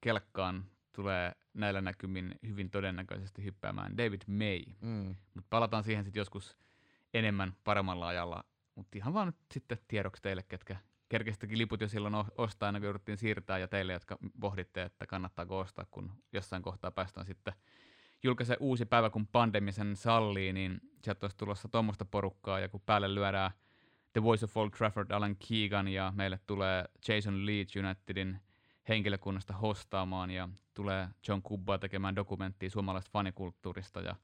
S1: kelkkaan tulee näillä näkymin hyvin todennäköisesti hyppäämään David May. Mm. Mutta palataan siihen sitten joskus enemmän paremmalla ajalla. Mutta ihan vaan nyt sitten tiedoksi teille, ketkä kerkesistäkin liput jo silloin ostaa ennen kuin jouduttiin siirtää, ja teille, jotka pohditte, että kannattaako ostaa, kun jossain kohtaa päästään sitten julkaisen uusi päivä, kun pandemisen sallii, niin sieltä olisi tulossa tuommoista porukkaa, ja kun päälle lyödään The Voice of Old Trafford, Alan Keegan, ja meille tulee Jason Leeds Unitedin henkilökunnasta hostaamaan, ja tulee John Kubbaa tekemään dokumenttia suomalaisesta fanikulttuurista, ja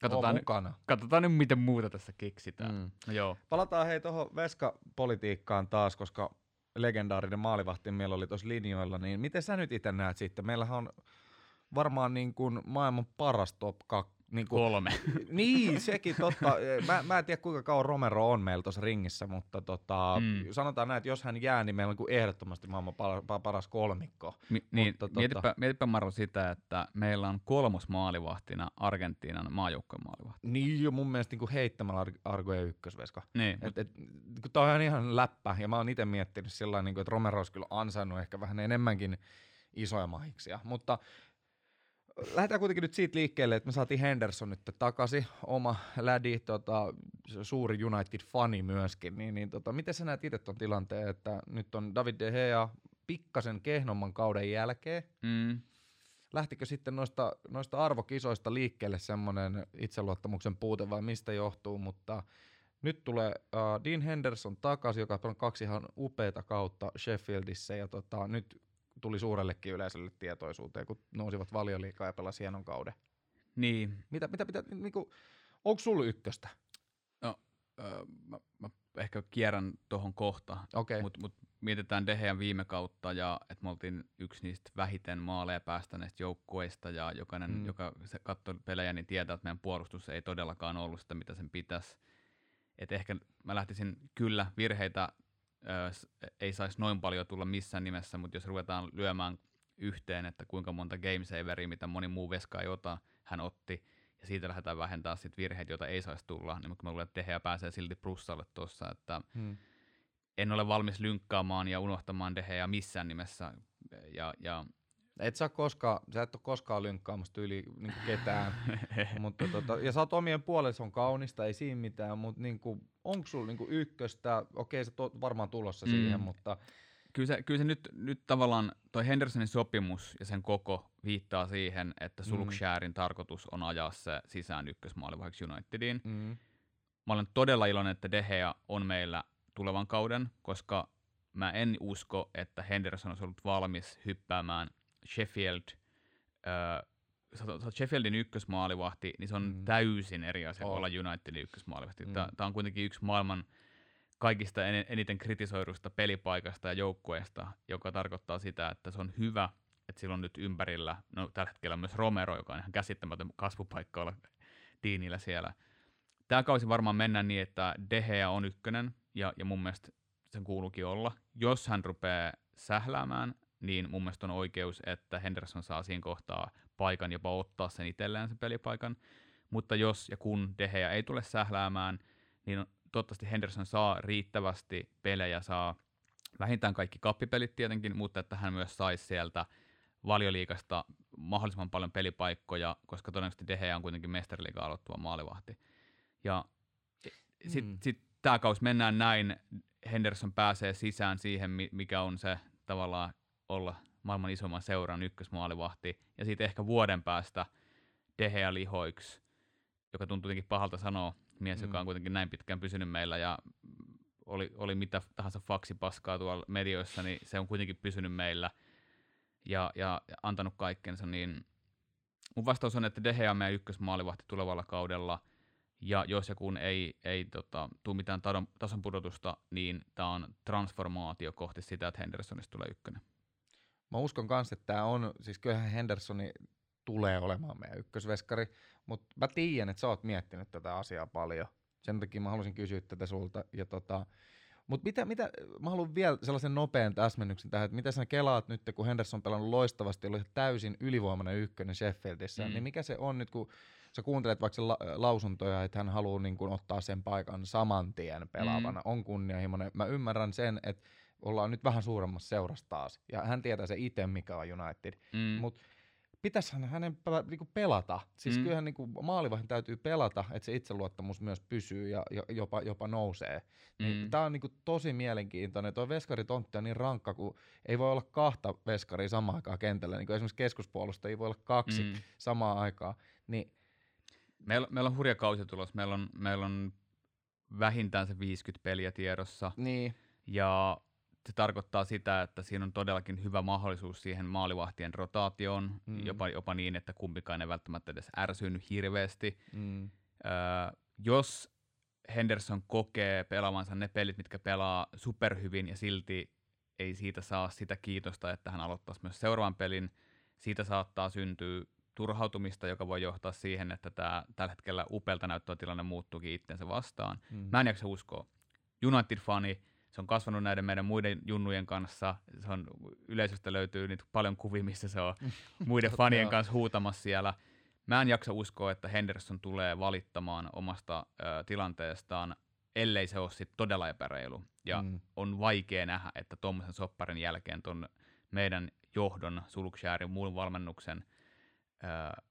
S1: Katsotaan,
S2: mukana.
S1: katsotaan nyt, miten muuta tässä keksitään. Mm.
S2: No, joo. Palataan hei tuohon veskapolitiikkaan taas, koska legendaarinen maalivahti meillä oli tuossa linjoilla, niin miten sä nyt itse näet sitten? Meillähän on varmaan niin kuin maailman paras top 2
S1: niin kuin, Kolme.
S2: Niin, sekin totta. Mä, mä en tiedä kuinka kauan Romero on meillä tuossa ringissä, mutta tota, mm. sanotaan näin, että jos hän jää, niin meillä on kuin ehdottomasti maailman paras kolmikko.
S1: Mi- niin, mutta, tota- mietipä, tota... mietipä Maro sitä, että meillä on kolmos maalivahtina Argentiinan maajoukkojen maalivahti.
S2: Niin jo mun mielestä niin kuin heittämällä Ar- Argojen ykkösveska.
S1: Niin.
S2: Et, et, kun tää on ihan läppä, ja mä oon itse miettinyt sillä niin kuin, että Romero olisi kyllä ansainnut ehkä vähän enemmänkin isoja mahiksia, mutta lähdetään kuitenkin nyt siitä liikkeelle, että me saatiin Henderson nyt takaisin, oma lädi, tota, suuri United-fani myöskin, niin, niin tota, miten sä näet itse tuon tilanteen, että nyt on David De Gea pikkasen kehnomman kauden jälkeen, mm. lähtikö sitten noista, noista arvokisoista liikkeelle semmoinen itseluottamuksen puute vai mistä johtuu, mutta nyt tulee uh, Dean Henderson takaisin, joka on kaksi ihan upeita kautta Sheffieldissä. Ja tota, nyt tuli suurellekin yleisölle tietoisuuteen, kun nousivat valioliikaa ja pelasi hienon kauden.
S1: Niin.
S2: Mitä, mitä, mitä niinku, onko sulla ykköstä?
S1: No, öö, mä, mä, ehkä kierrän tuohon kohta,
S2: okay.
S1: mutta mut mietitään Dehean viime kautta ja että me oltiin yksi niistä vähiten maaleja päästäneistä joukkueista ja jokainen, mm. joka katsoi pelejä, niin tietää, että meidän puolustus ei todellakaan ollut sitä, mitä sen pitäisi. Et ehkä mä lähtisin kyllä virheitä ei saisi noin paljon tulla missään nimessä, mutta jos ruvetaan lyömään yhteen, että kuinka monta gamesaveria, mitä moni muu veska ei ota, hän otti, ja siitä lähdetään vähentämään sit virheitä, joita ei saisi tulla, niin mä luulen, että Deheä pääsee silti plussalle tuossa, että hmm. en ole valmis lynkkaamaan ja unohtamaan Deheä missään nimessä, ja, ja
S2: et sä, koskaan, sä et ole koskaan lynkkaamassa yli niin ketään. mutta tota, ja sä oot omien puolella, on kaunista, ei siinä mitään, mutta niin onko sulla niin ykköstä, okei sä oot varmaan tulossa mm. siihen, mutta...
S1: Kyllä se, kyllä se nyt, nyt tavallaan, toi Hendersonin sopimus ja sen koko viittaa siihen, että Sulksjärin mm. tarkoitus on ajaa se sisään ykkösmaalivaiheeksi Unitediin. Mm. Mä olen todella iloinen, että Dehea on meillä tulevan kauden, koska mä en usko, että Henderson olisi ollut valmis hyppäämään Sheffield, äh, sä Sheffieldin ykkösmaalivahti, niin se on mm. täysin eri asia oh. olla Unitedin ykkösmaalivahti. Mm. Tämä on kuitenkin yksi maailman kaikista eniten kritisoidusta pelipaikasta ja joukkueesta, joka tarkoittaa sitä, että se on hyvä, että sillä on nyt ympärillä, no tällä hetkellä myös Romero, joka on ihan käsittämätön kasvupaikka olla Diinillä siellä. tämä kausi varmaan mennään niin, että De Gea on ykkönen, ja, ja mun mielestä sen kuuluukin olla. Jos hän rupeaa sähläämään, niin mun mielestä on oikeus, että Henderson saa siinä kohtaa paikan, jopa ottaa sen itselleen sen pelipaikan. Mutta jos ja kun De Gea ei tule sähläämään, niin toivottavasti Henderson saa riittävästi pelejä, saa vähintään kaikki kappipelit tietenkin, mutta että hän myös saisi sieltä valioliikasta mahdollisimman paljon pelipaikkoja, koska todennäköisesti De Gea on kuitenkin mestariliiga aloittava maalivahti. Ja sitten mm. sit tämä kausi mennään näin, Henderson pääsee sisään siihen, mikä on se tavallaan olla maailman isomman seuran ykkösmaalivahti, ja sitten ehkä vuoden päästä De Gea lihoiksi, joka tuntuu jotenkin pahalta sanoa, mies, mm. joka on kuitenkin näin pitkään pysynyt meillä, ja oli, oli mitä tahansa faksipaskaa tuolla medioissa, niin se on kuitenkin pysynyt meillä ja, ja antanut kaikkensa, niin mun vastaus on, että De Gea on meidän ykkösmaalivahti tulevalla kaudella, ja jos ja kun ei, ei tota, tule mitään tason, tason pudotusta, niin tämä on transformaatio kohti sitä, että Hendersonista tulee ykkönen.
S2: Mä uskon kanssa, että tämä on, siis kyllähän Hendersoni tulee olemaan meidän ykkösveskari, mutta mä tiedän, että sä oot miettinyt tätä asiaa paljon. Sen takia mä haluaisin kysyä tätä sulta. Ja tota, mutta mitä, mitä, mä haluan vielä sellaisen nopean täsmennyksen tähän, että mitä sä kelaat nyt, kun Henderson on pelannut loistavasti, oli täysin ylivoimainen ykkönen Sheffieldissä, mm. niin mikä se on nyt, kun sä kuuntelet vaikka la- lausuntoja, että hän haluaa niin kuin ottaa sen paikan saman tien pelaavana, mm. on kunnianhimoinen. Mä ymmärrän sen, että ollaan nyt vähän suuremmassa seurassa taas, ja hän tietää se itse, mikä on United, mm. mutta pitäisihän hänen niinku pelata. Siis mm. kyllähän niinku maalivahin täytyy pelata, että se itseluottamus myös pysyy ja, jopa, jopa nousee. Niin mm. Tämä on niinku tosi mielenkiintoinen. Tuo veskaritontti on niin rankka, kun ei voi olla kahta veskaria samaan aikaan kentällä. Niin esimerkiksi keskuspuolusta ei voi olla kaksi mm. samaan aikaan. Niin,
S1: meillä, meillä on hurja kausi tulossa. Meillä on, meillä on vähintään se 50 peliä tiedossa.
S2: Niin.
S1: Ja se tarkoittaa sitä, että siinä on todellakin hyvä mahdollisuus siihen maalivahtien rotaatioon, mm. jopa, jopa niin, että kumpikaan ei välttämättä edes ärsynyt hirveästi. Mm. Öö, jos Henderson kokee pelaavansa ne pelit, mitkä pelaa superhyvin ja silti ei siitä saa sitä kiitosta, että hän aloittaisi myös seuraavan pelin, siitä saattaa syntyä turhautumista, joka voi johtaa siihen, että tämä tällä hetkellä upelta näyttävä tilanne muuttuukin itsensä vastaan. Mm. Mä en jaksa uskoa. United-fani se on kasvanut näiden meidän muiden junnujen kanssa. Se on, yleisöstä löytyy niitä paljon kuvia, missä se on muiden fanien kanssa huutamassa siellä. Mä en jaksa uskoa, että Henderson tulee valittamaan omasta ö, tilanteestaan, ellei se ole sit todella epäreilu. Ja mm. on vaikea nähdä, että tuommoisen sopparin jälkeen ton meidän johdon, Sulukshärin, muun valmennuksen ö,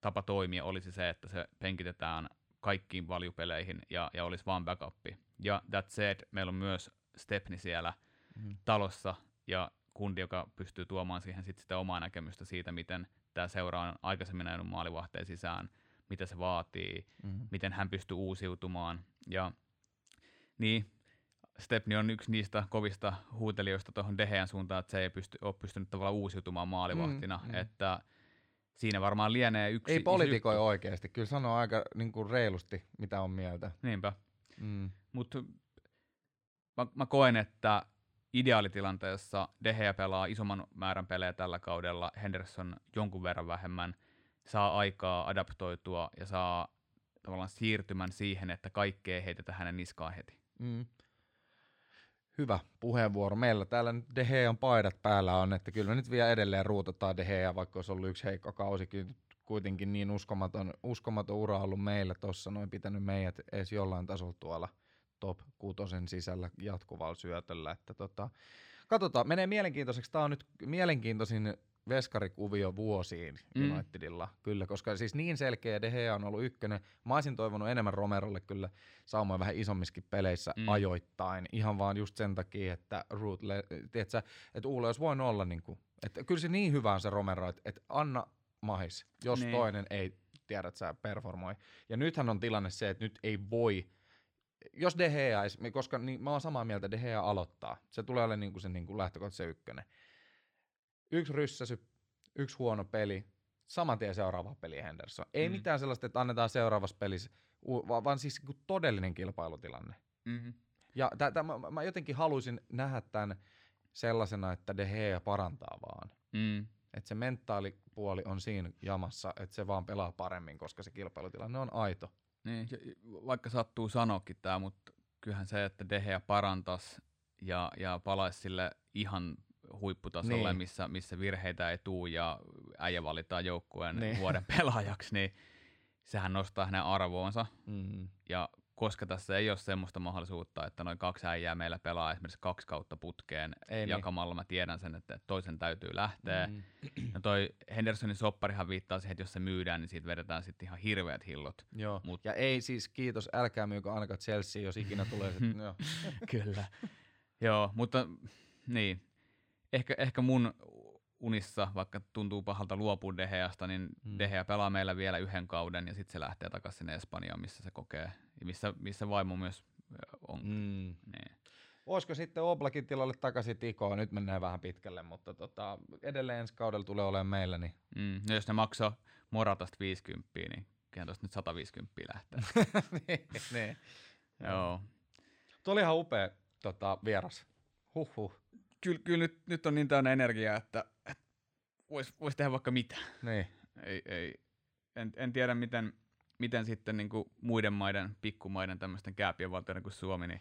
S1: tapa toimia olisi se, että se penkitetään kaikkiin valjupeleihin ja, ja olisi vaan backupi. Ja that said, meillä on myös Stepni siellä mm. talossa ja kundi, joka pystyy tuomaan siihen sit sitä omaa näkemystä siitä, miten tämä seura on aikaisemmin ajanut maalivahteen sisään, mitä se vaatii, mm. miten hän pystyy uusiutumaan. Ja niin, Stepni on yksi niistä kovista huutelijoista tuohon Dehean suuntaan, että se ei pysty, ole pystynyt tavallaan uusiutumaan maalivahtina, mm, mm. että siinä varmaan lienee yksi...
S2: Ei politikoi oikeasti, kyllä sanoo aika niin kuin reilusti, mitä on mieltä.
S1: Niinpä. Mm. Mutta mä, mä koen, että ideaalitilanteessa Deheä pelaa isomman määrän pelejä tällä kaudella, Henderson jonkun verran vähemmän, saa aikaa adaptoitua ja saa tavallaan siirtymän siihen, että kaikkea heitetään hänen niskaan heti. Mm.
S2: Hyvä puheenvuoro. Meillä täällä nyt De Gean paidat päällä on, että kyllä me nyt vielä edelleen ruutetaan De Gea, vaikka olisi ollut yksi heikko kausi. Kuitenkin niin uskomaton, uskomaton ura ollut meillä tuossa, noin pitänyt meidät edes jollain tasolla tuolla – top kutosen sisällä jatkuvalla syötöllä. Että tota, katsotaan, menee mielenkiintoiseksi. Tämä on nyt mielenkiintoisin veskarikuvio vuosiin mm. Unitedilla, kyllä, koska siis niin selkeä De Gea on ollut ykkönen. Mä olisin toivonut enemmän Romerolle kyllä saumoin vähän isommiskin peleissä mm. ajoittain, ihan vaan just sen takia, että Root, tiedätkö, että Uule olisi voinut olla niin kuin, että kyllä se niin hyvä on se Romero, että, että anna mahis, jos niin. toinen ei tiedä, että sä performoi. Ja nythän on tilanne se, että nyt ei voi jos De Gea, koska niin, mä oon samaa mieltä, De Gea aloittaa. Se tulee olemaan niin kuin se niin kuin lähtökohta se ykkönen. Yksi ryssäsy, yksi huono peli, saman tien seuraava peli Henderson. Ei mm. mitään sellaista, että annetaan seuraavassa pelissä, vaan, siis niin todellinen kilpailutilanne. Mm-hmm. Ja t- t- mä, mä jotenkin haluaisin nähdä tämän sellaisena, että De Gea parantaa vaan. Mm. Että se mentaalipuoli on siinä jamassa, että se vaan pelaa paremmin, koska se kilpailutilanne on aito.
S1: Niin, vaikka sattuu sanoakin tämä, mutta kyllähän se, että Deheä parantas ja, ja palaisi sille ihan huipputasolle,
S2: Niin.
S1: missä, missä virheitä ei tuu ja äijä valitaan joukkueen
S2: Niin.
S1: vuoden pelaajaksi, niin sehän nostaa hänen arvoonsa.
S2: Mm.
S1: Ja koska tässä ei ole semmoista mahdollisuutta, että noin kaksi äijää meillä pelaa esimerkiksi kaksi kautta putkeen
S2: Ei niin.
S1: jakamalla, mä tiedän sen, että toisen täytyy lähteä.
S2: Mm.
S1: No toi Hendersonin sopparihan viittaa siihen, että jos se myydään, niin siitä vedetään sitten ihan hirveät hillot.
S2: Joo.
S1: Mut-
S2: Ja ei siis, kiitos, älkää myykö ainakaan Chelsea, jos ikinä tulee joo.
S1: Kyllä. Joo, mutta niin. Ehkä, ehkä mun unissa, vaikka tuntuu pahalta luopua Deheasta, niin
S2: Mm.
S1: Dehea pelaa meillä vielä yhden kauden ja sitten se lähtee takaisin sinne Espanjaan, missä se kokee, ja missä, missä vaimo myös on. Mm.
S2: Mm.
S1: Niin.
S2: Olisiko sitten Oblakin tilalle takaisin Tikoa? Nyt mennään vähän pitkälle, mutta tota, edelleen ensi kaudella tulee olemaan meillä. Niin...
S1: Mm. No jos ne maksaa Moratasta 50, niin kyllähän tuosta nyt 150 lähtee.
S2: niin, niin.
S1: Joo.
S2: Tuo oli ihan upea tota, vieras. Huhhuh.
S1: Kyllä, kyllä nyt, nyt on niin täynnä energiaa, että, että voisi vois tehdä vaikka mitä.
S2: Niin.
S1: ei, ei, en, en tiedä, miten, miten sitten niin kuin muiden maiden, pikkumaiden, tämmöisten kääpien valtioiden kuin Suomi, niin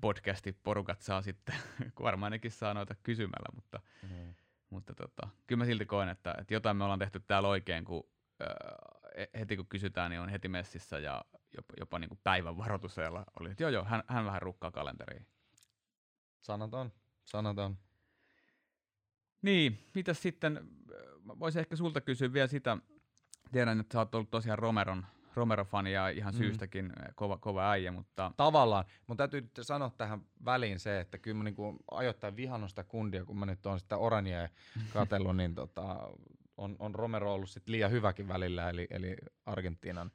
S1: podcasti-porukat saa sitten, kun varmaan nekin saa noita kysymällä, mutta,
S2: Mm.
S1: mutta tota, kyllä mä silti koen, että, että jotain me ollaan tehty täällä oikein, kun äh, heti kun kysytään, niin on heti messissä ja jopa, jopa niin kuin päivän varoitusajalla oli, että joo joo, hän, hän vähän rukkaa kalenteriin.
S2: Sanaton. Sanaton.
S1: Niin, mitä sitten, äh, voisin ehkä sulta kysyä vielä sitä, tiedän, että sä oot ollut tosiaan Romeron, Romero-fani ja ihan
S2: Mm.
S1: syystäkin äh, kova, kova äijä, mutta
S2: Tavallaan. Mun täytyy nyt sanoa tähän väliin se, että kyllä mä niinku ajoittain vihannut sitä kundia, kun mä nyt oon sitä Orania katsellut, niin tota, on, on Romero ollut sit liian hyväkin välillä, eli, eli Argentiinan,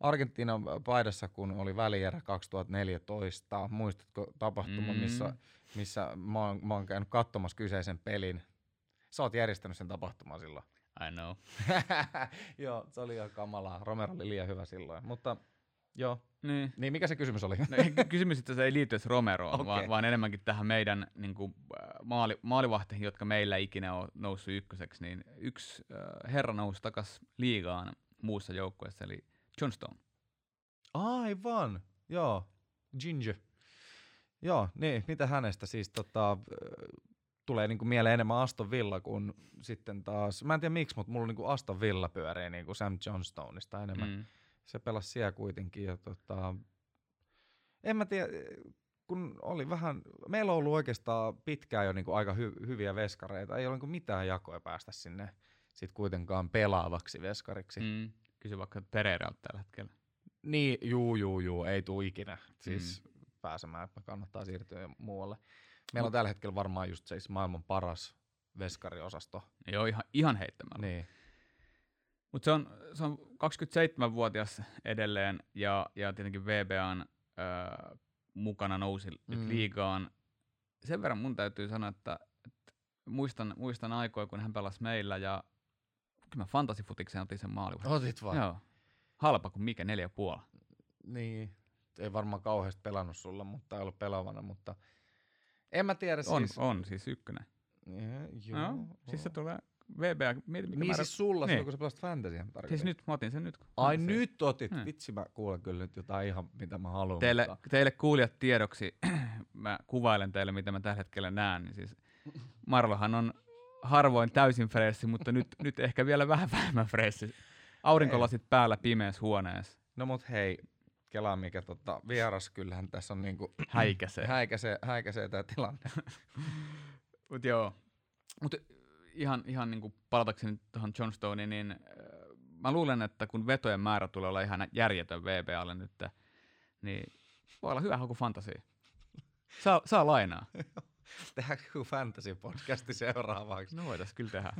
S2: Argentiinan paidassa, kun oli välierä 2014. Muistatko tapahtuma,
S1: Mm.
S2: missä, missä mä, oon, mä oon käynyt katsomassa kyseisen pelin? Sä oot järjestänyt sen tapahtuman silloin.
S1: I know.
S2: joo, se oli ihan kamalaa. Romero oli liian hyvä silloin. Mutta joo.
S1: Niin.
S2: Niin, mikä se kysymys oli?
S1: No, kysymys itse asiassa ei liity edes Romeroon, okay. vaan, vaan enemmänkin tähän meidän niin kuin, maali, maalivahteihin, jotka meillä ei ikinä ole noussut ykköseksi, niin yksi äh, herra nousi takaisin liigaan muussa joukkueessa, eli John Stone.
S2: Aivan, joo. Ginger. Joo, niin, mitä hänestä siis tota, tulee niinku mieleen enemmän Aston Villa kuin sitten taas, mä en tiedä miksi, mutta mulla niinku Aston Villa pyörii niinku Sam Johnstoneista enemmän. Mm. Se pelasi siellä kuitenkin ja tota, en mä tiedä, kun oli vähän, meillä on ollut oikeastaan pitkään jo niinku aika hy, hyviä veskareita, ei ole niinku mitään jakoja päästä sinne sit kuitenkaan pelaavaksi veskariksi. Mm.
S1: Mm. Kysy vaikka Pereiralta tällä hetkellä.
S2: Niin, juu, juu, juu, ei tuu ikinä. Siis mm. Pääsemään, että kannattaa siirtyä muualle. Meillä on tällä hetkellä varmaan just se maailman paras veskariosasto.
S1: Ole ihan, ihan heittämällä.
S2: Niin.
S1: Mutta se on, se on 27-vuotias edelleen ja, ja tietenkin VBAn ö, mukana nousi mm. Nyt liigaan. Sen verran mun täytyy sanoa, että, että muistan, muistan aikoja, kun hän pelasi meillä ja kyllä mä fantasifutikseen otin sen maali.
S2: Otit vaan.
S1: Joo. Halpa kuin mikä, neljä puoli.
S2: Niin. Ei varmaan kauheasti pelannut sulla, mutta ei ollut pelaavana, mutta en mä tiedä
S1: On,
S2: siis.
S1: on siis ykkönen.
S2: Ja,
S1: Joo,
S2: joo.
S1: siis se tulee VBA. Mieti, mikä
S2: Niin
S1: määrä-
S2: siis sulla
S1: Niin.
S2: silloin, kun sä pelasit fantasia.
S1: Siis nyt, mä otin sen nyt.
S2: Ai
S1: Se-
S2: nyt otit.
S1: Hmm.
S2: Vitsi mä kuulen kyllä nyt jotain ihan mitä mä haluan.
S1: Teille,
S2: mutta...
S1: teille kuulijat tiedoksi, mä kuvailen teille, mitä mä tällä hetkellä näen. Niin siis Marlohan on harvoin täysin fressi, mutta nyt, nyt ehkä vielä vähän vähemmän fressi. Aurinkolasit päällä pimeässä huoneessa.
S2: No mut hei, kelaa mikä tota, vieras, kyllähän tässä on niinku
S1: Häikäsee.
S2: häikäisee, häikäisee tämä tilanne.
S1: Mut joo. Mut ihan, ihan niin palatakseni tuohon John Stoneen, niin äh, mä luulen, että kun vetojen määrä tulee olla ihan järjetön VBAlle nyt, niin voi olla hyvä haku fantasia. Saa, saa lainaa.
S2: Tehdäänkö joku fantasy-podcasti seuraavaksi?
S1: No voitais kyllä tehdä.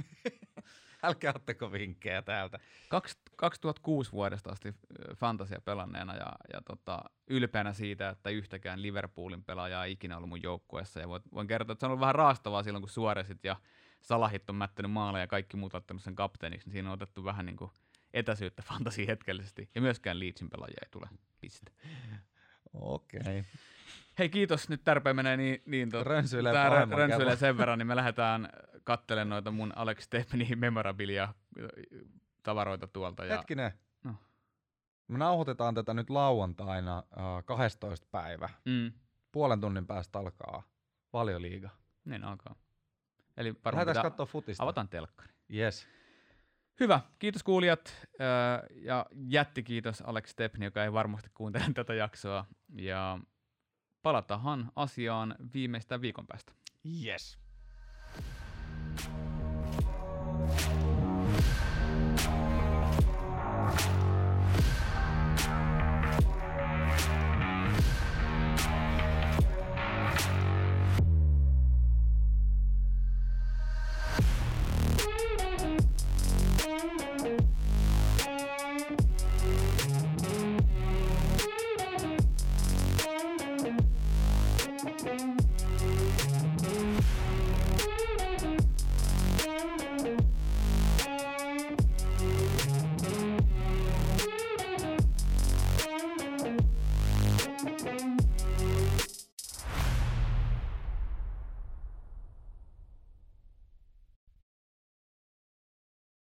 S2: Älkää ottako vinkkejä täältä.
S1: Kaks- 2006 vuodesta asti ö, fantasia pelanneena ja, ja tota, ylpeänä siitä, että yhtäkään Liverpoolin pelaajaa ei ikinä ollut mun joukkueessa. Ja voin, voin kertoa, että se on ollut vähän raastavaa silloin, kun Suoresit ja Salahit on mättänyt maaleja ja kaikki muut ottanut sen kapteeniksi, niin siinä on otettu vähän niin kuin etäisyyttä fantasiin hetkellisesti. Ja myöskään Leedsin pelaajia ei tule. Piste.
S2: Okei. Okay.
S1: Hei kiitos, nyt tärpeä menee niin, niin tot,
S2: Rönsyilee
S1: tää
S2: pahemman
S1: rönsyilee sen verran, niin me lähdetään kattelemaan noita mun Alex Stepney memorabilia tavaroita tuolta. Ja
S2: Hetkinen.
S1: No.
S2: Me nauhoitetaan tätä nyt lauantaina äh, 12. päivä.
S1: Mm.
S2: Puolen tunnin päästä alkaa valioliiga.
S1: Niin alkaa. Eli varmaan pitää-
S2: katsoa futista.
S1: avataan telkkari.
S2: Yes.
S1: Hyvä, kiitos kuulijat öö, ja jätti kiitos Alex Stepni, joka ei varmasti kuuntele tätä jaksoa. Ja palatahan asiaan viimeistään viikon päästä.
S2: Yes.